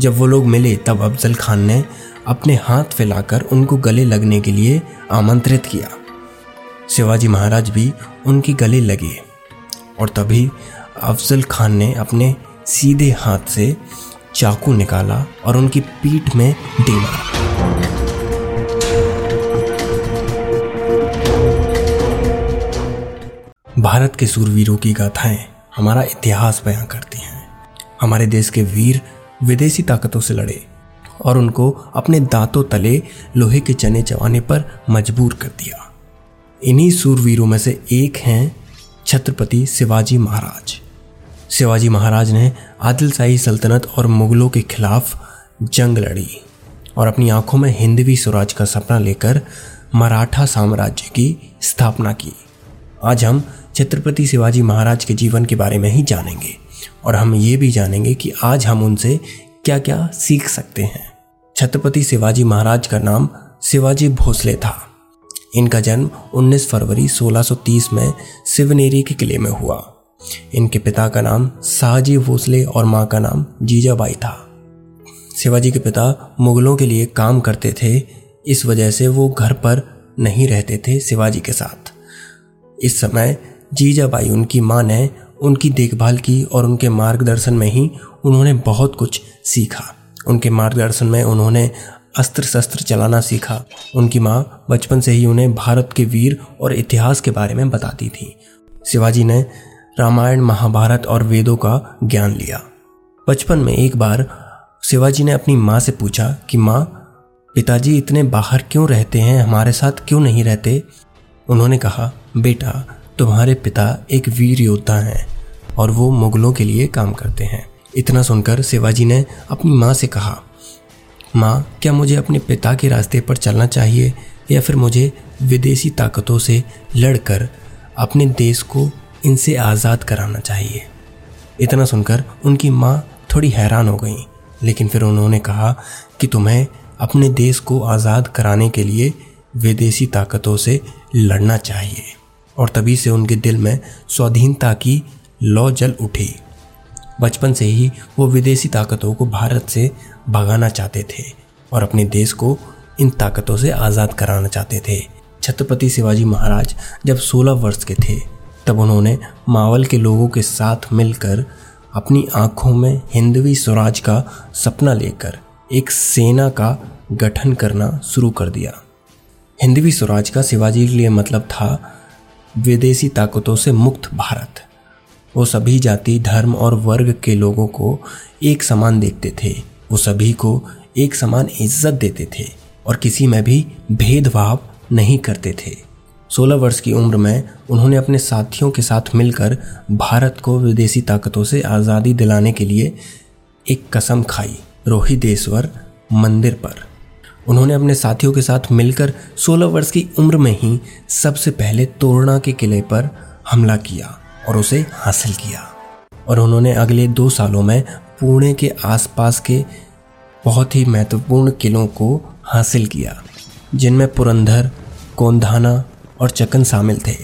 जब वो लोग मिले, तब अफजल खान ने अपने हाथ फैलाकर उनको गले लगने के लिए आमंत्रित किया। शिवाजी महाराज भी उनके गले लगे और तभी अफजल खान ने अपने सीधे हाथ से चाकू निकाला और उनकी पीठ में दे मारा। भारत के सूरवीरों की गाथाएँ हमारा इतिहास बयां करती हैं। हमारे देश के वीर विदेशी ताकतों से लड़े और उनको अपने दांतों तले लोहे के चने चबाने पर मजबूर कर दिया। इन्हीं सूरवीरों में से एक हैं छत्रपति शिवाजी महाराज। शिवाजी महाराज ने आदिल शाही सल्तनत और मुगलों के खिलाफ जंग लड़ी और अपनी आँखों में हिंदवी स्वराज का सपना लेकर मराठा साम्राज्य की स्थापना की। आज हम छत्रपति शिवाजी महाराज के जीवन के बारे में ही जानेंगे। और हम ये भी जानेंगे कि आज हम उनसे क्या क्या सीख सकते हैं। छत्रपति शिवाजी महाराज का नाम शिवाजी भोसले था। इनका जन्म 19 फरवरी 1630 में शिवनेरी के किले में हुआ। इनके पिता का नाम शाहजी भोसले और माँ का नाम जीजाबाई था। शिवाजी के पिता मुगलों के लिए काम करते थे, इस वजह से वो घर पर नहीं रहते थे शिवाजी के साथ। इस समय जीजाबाई उनकी माँ ने उनकी देखभाल की और उनके मार्गदर्शन में ही उन्होंने बहुत कुछ सीखा। उनके मार्गदर्शन में उन्होंने अस्त्र शस्त्र चलाना सीखा। उनकी माँ बचपन से ही उन्हें भारत के वीर और इतिहास के बारे में बताती थी। शिवाजी ने रामायण, महाभारत और वेदों का ज्ञान लिया। बचपन में एक बार शिवाजी ने अपनी माँ से पूछा कि, माँ, पिताजी इतने बाहर क्यों रहते हैं? हमारे साथ क्यों नहीं रहते? उन्होंने कहा, बेटा तुम्हारे पिता एक वीर योद्धा हैं और वो मुगलों के लिए काम करते हैं। इतना सुनकर शिवाजी ने अपनी माँ से कहा, माँ, क्या मुझे अपने पिता के रास्ते पर चलना चाहिए या फिर मुझे विदेशी ताकतों से लड़कर अपने देश को इनसे आज़ाद कराना चाहिए? इतना सुनकर उनकी माँ थोड़ी हैरान हो गई, लेकिन फिर उन्होंने कहा कि तुम्हें अपने देश को आज़ाद कराने के लिए विदेशी ताकतों से लड़ना चाहिए। और तभी से उनके दिल में स्वाधीनता की लौ जल उठी। बचपन से ही वो विदेशी ताकतों को भारत से भगाना चाहते थे और अपने देश को इन ताकतों से आज़ाद कराना चाहते थे। छत्रपति शिवाजी महाराज जब 16 वर्ष के थे, तब उन्होंने मावल के लोगों के साथ मिलकर अपनी आँखों में हिंदवी स्वराज का सपना लेकर एक सेना का गठन करना शुरू कर दिया। हिंदवी स्वराज का शिवाजी के लिए मतलब था विदेशी ताकतों से मुक्त भारत। वो सभी जाति, धर्म और वर्ग के लोगों को एक समान देखते थे। वो सभी को एक समान इज़्ज़त देते थे और किसी में भी भेदभाव नहीं करते थे। 16 वर्ष की उम्र में उन्होंने अपने साथियों के साथ मिलकर भारत को विदेशी ताकतों से आज़ादी दिलाने के लिए एक कसम खाई, रोहिदेश्वर मंदिर पर। उन्होंने अपने साथियों के साथ मिलकर 16 वर्ष की उम्र में ही सबसे पहले तोरणा के किले पर हमला किया और उसे हासिल किया। और उन्होंने अगले दो सालों में पुणे के आसपास के बहुत ही महत्वपूर्ण किलों को हासिल किया, जिनमें पुरंदर, कोंधाना और चकन शामिल थे।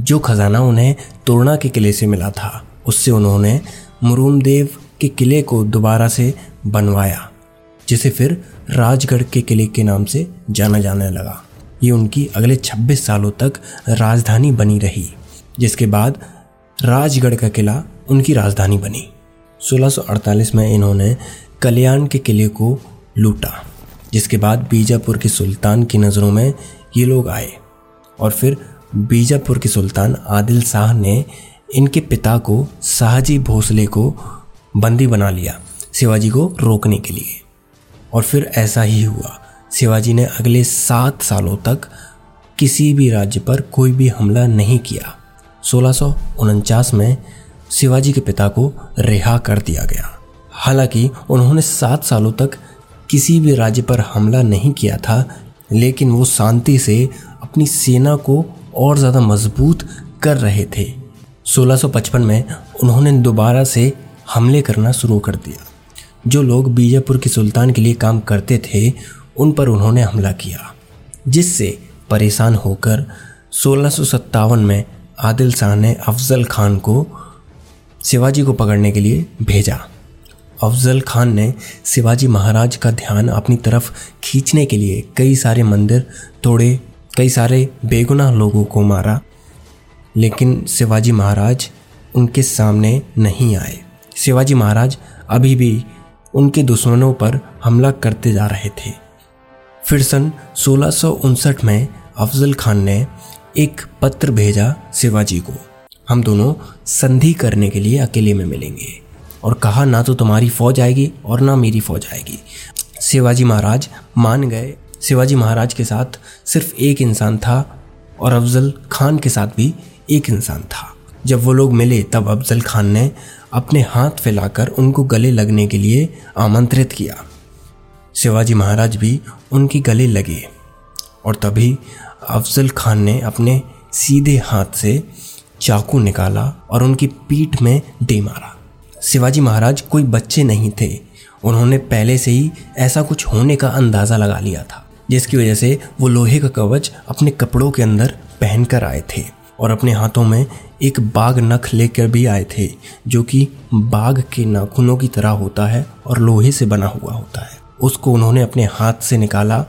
जो खजाना उन्हें तोरणा के किले से मिला था, उससे उन्होंने मुरूमदेव के किले को दोबारा से बनवाया, जिसे फिर राजगढ़ के किले के नाम से जाना जाने लगा। ये उनकी अगले 26 सालों तक राजधानी बनी रही, जिसके बाद राजगढ़ का किला उनकी राजधानी बनी। 1648 में इन्होंने कल्याण के किले को लूटा, जिसके बाद बीजापुर के सुल्तान की नज़रों में ये लोग आए। और फिर बीजापुर के सुल्तान आदिल शाह ने इनके पिता को शाहजी भोसले को बंदी बना लिया, शिवाजी को रोकने के लिए। और फिर ऐसा ही हुआ। शिवाजी ने अगले सात सालों तक किसी भी राज्य पर कोई भी हमला नहीं किया। सोलह में शिवाजी के पिता को रिहा कर दिया गया। हालाँकि उन्होंने सात सालों तक किसी भी राज्य पर हमला नहीं किया था, लेकिन वो शांति से अपनी सेना को और ज़्यादा मज़बूत कर रहे थे। 1655 में उन्होंने दोबारा से हमले करना शुरू कर दिया। जो लोग बीजापुर के सुल्तान के लिए काम करते थे, उन पर उन्होंने हमला किया, जिससे परेशान होकर सोलह में आदिल शाह ने अफजल खान को शिवाजी को पकड़ने के लिए भेजा। अफजल खान ने शिवाजी महाराज का ध्यान अपनी तरफ़ खींचने के लिए कई सारे मंदिर तोड़े, कई सारे बेगुनाह लोगों को मारा, लेकिन शिवाजी महाराज उनके सामने नहीं आए। शिवाजी महाराज अभी भी उनके दुश्मनों पर हमला करते जा रहे थे। फिर सन सोलह में अफजल खान ने एक पत्र भेजा शिवाजी को। हम दोनों संधि करने के लिए अकेले में मिलेंगे। और कहा, ना तो तुम्हारी फौज आएगी और ना मेरी फौज आएगी। शिवाजी महाराज मान गए। शिवाजी महाराज के साथ सिर्फ़ एक इंसान था और अफजल खान के साथ भी एक इंसान था। जब वो लोग मिले, तब अफजल खान ने अपने हाथ फैलाकर उनको गले लगने के लिए आमंत्रित किया। शिवाजी महाराज भी उनके गले लगे और तभी अफजल खान ने अपने सीधे हाथ से चाकू निकाला और उनकी पीठ में दे मारा। शिवाजी महाराज कोई बच्चे नहीं थे। उन्होंने पहले से ही ऐसा कुछ होने का अंदाज़ा लगा लिया था, जिसकी वजह से वो लोहे का कवच अपने कपड़ों के अंदर पहनकर आए थे। और अपने हाथों में एक बाघ नख लेकर भी आए थे, जो कि बाघ के नाखूनों की तरह होता है और लोहे से बना हुआ होता है। उसको उन्होंने अपने हाथ से निकाला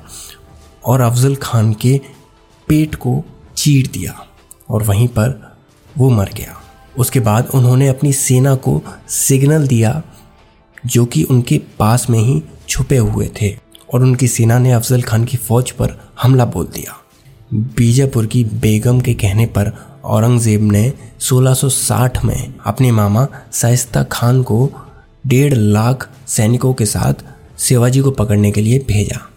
और अफजल खान के पेट को चीर दिया और वहीं पर वो मर गया। उसके बाद उन्होंने अपनी सेना को सिग्नल दिया, जो कि उनके पास में ही छुपे हुए थे और उनकी सेना ने अफजल खान की फौज पर हमला बोल दिया। बीजापुर की बेगम के कहने पर औरंगज़ेब ने 1660 में अपने मामा शाइस्ता खान को डेढ़ लाख सैनिकों के साथ शिवाजी को पकड़ने के लिए भेजा।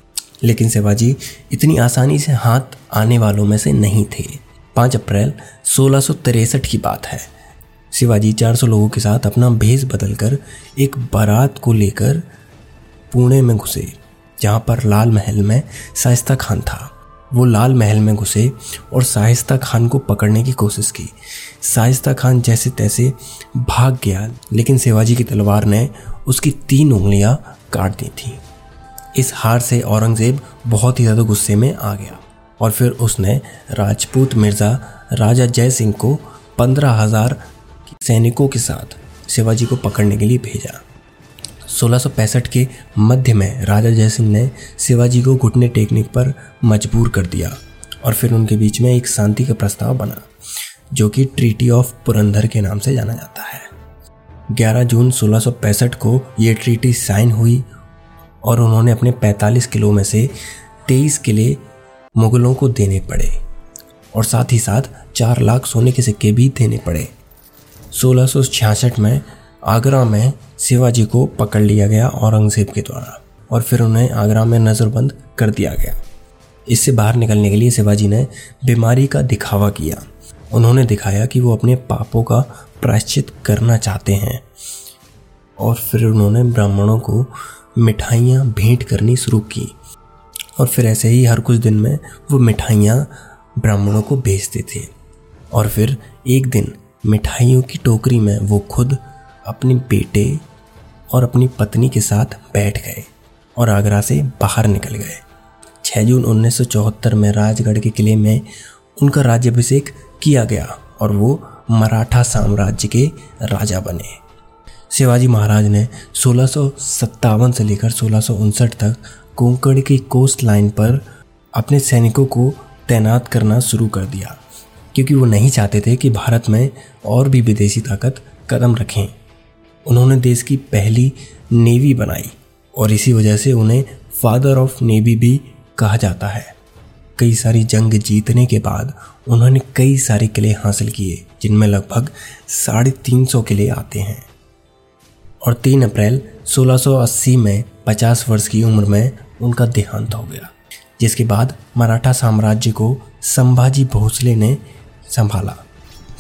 लेकिन शिवाजी इतनी आसानी से हाथ आने वालों में से नहीं थे। पाँच अप्रैल सोलह की बात है। शिवाजी 400 लोगों के साथ अपना भेष बदलकर एक बारात को लेकर पुणे में घुसे, जहाँ पर लाल महल में शाइस्ता खान था। वो लाल महल में घुसे और शाइस्ता खान को पकड़ने की कोशिश की। शाइस्ता खान जैसे तैसे भाग गया, लेकिन शिवाजी की तलवार ने उसकी तीन उंगलियाँ काट दी थी। इस हार से औरंगज़ेब बहुत ही ज़्यादा गुस्से में आ गया और फिर उसने राजपूत मिर्ज़ा राजा जय सिंह को पंद्रह हज़ार सैनिकों के साथ शिवाजी को पकड़ने के लिए भेजा। 1665 के मध्य में राजा जयसिंह ने शिवाजी को घुटने टेकने पर मजबूर कर दिया और फिर उनके बीच में एक शांति का प्रस्ताव बना, जो कि ट्रीटी ऑफ़ पुरंदर के नाम से जाना जाता है। 11 जून 1665 को ये ट्रीटी साइन हुई और उन्होंने अपने 45 किलो में से 23 किले मुगलों को देने पड़े और साथ ही साथ चार लाख सोने के सिक्के भी देने पड़े। सोलह में आगरा में शिवाजी को पकड़ लिया गया औरंगज़ेब के द्वारा और फिर उन्हें आगरा में नज़रबंद कर दिया गया। इससे बाहर निकलने के लिए शिवाजी ने बीमारी का दिखावा किया। उन्होंने दिखाया कि वो अपने पापों का प्रायश्चित करना चाहते हैं और फिर उन्होंने ब्राह्मणों को मिठाइयाँ भेंट करनी शुरू की। और फिर ऐसे ही हर कुछ दिन में वो मिठाइयाँ ब्राह्मणों को भेजते थे। और फिर एक दिन मिठाइयों की टोकरी में वो खुद अपने बेटे और अपनी पत्नी के साथ बैठ गए और आगरा से बाहर निकल गए। 6 जून 1974 में राजगढ़ के किले में उनका राज्याभिषेक किया गया और वो मराठा साम्राज्य के राजा बने। शिवाजी महाराज ने सोलह से लेकर सोलह तक कोंकण की कोस्ट लाइन पर अपने सैनिकों को तैनात करना शुरू कर दिया, क्योंकि वो नहीं चाहते थे कि भारत में और भी विदेशी ताकत कदम रखें। उन्होंने देश की पहली नेवी बनाई और इसी वजह से उन्हें फादर ऑफ़ नेवी भी कहा जाता है। कई सारी जंग जीतने के बाद उन्होंने कई सारे किले हासिल किए, जिनमें लगभग साढ़े तीन सौ किले आते हैं। और तीन अप्रैल 1680 में 50 वर्ष की उम्र में उनका देहांत हो गया, जिसके बाद मराठा साम्राज्य को संभाजी भोसले ने संभाला।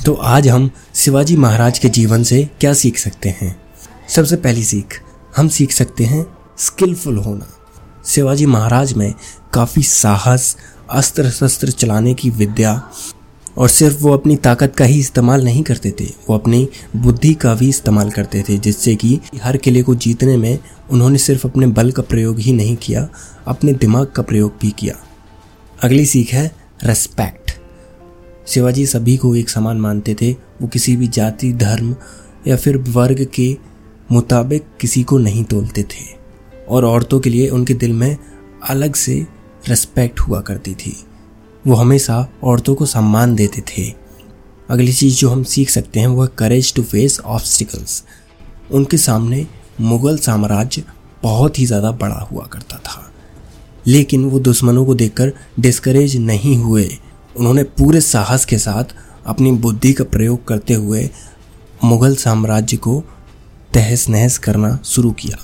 तो आज हम शिवाजी महाराज के जीवन से क्या सीख सकते हैं? सबसे पहली सीख, हम सीख सकते हैं स्किलफुल होना। शिवाजी महाराज में काफ़ी साहस अस्त्र शस्त्र चलाने की विद्या और सिर्फ़ वो अपनी ताकत का ही इस्तेमाल नहीं करते थे, वो अपनी बुद्धि का भी इस्तेमाल करते थे, जिससे कि हर किले को जीतने में उन्होंने सिर्फ़ अपने बल का प्रयोग ही नहीं किया, अपने दिमाग का प्रयोग भी किया। अगली सीख है रेस्पेक्ट शिवाजी सभी को एक समान मानते थे। वो किसी भी जाति, धर्म या फिर वर्ग के मुताबिक किसी को नहीं तोलते थे। और औरतों के लिए उनके दिल में अलग से रिस्पेक्ट हुआ करती थी। वो हमेशा औरतों को सम्मान देते थे। अगली चीज़ जो हम सीख सकते हैं वो है करेज टू फेस ऑब्स्टिकल्स उनके सामने मुगल साम्राज्य बहुत ही ज़्यादा बड़ा हुआ करता था। लेकिन वो दुश्मनों को देखकर डिस्करेज नहीं हुए। उन्होंने पूरे साहस के साथ अपनी बुद्धि का प्रयोग करते हुए मुगल साम्राज्य को तहस नहस करना शुरू किया।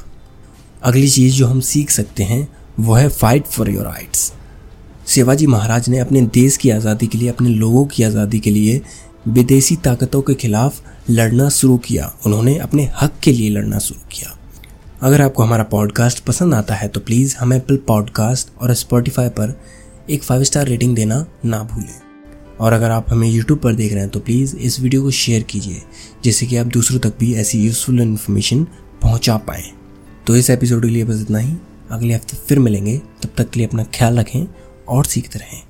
अगली चीज़ जो हम सीख सकते हैं वो है fight for your rights Shivaji Maharaj ने अपने देश की आज़ादी के लिए, अपने लोगों की आज़ादी के लिए विदेशी ताकतों के खिलाफ लड़ना शुरू किया। उन्होंने अपने हक के लिए लड़ना शुरू किया। अगर आपको हमारा पॉडकास्ट पसंद आता है तो प्लीज़ हमें एप्पल पॉडकास्ट और स्पॉटिफाई पर एक फाइव स्टार रेटिंग देना ना भूलें। और अगर आप हमें यूट्यूब पर देख रहे हैं तो प्लीज़ इस वीडियो को शेयर कीजिए जैसे कि आप दूसरों तक भी ऐसी यूज़फुल इन्फॉर्मेशन पहुँचा पाएँ। तो इस एपिसोड के लिए बस इतना ही। अगले हफ़्ते फिर मिलेंगे। तब तक के लिए अपना ख्याल रखें और सीखते रहें।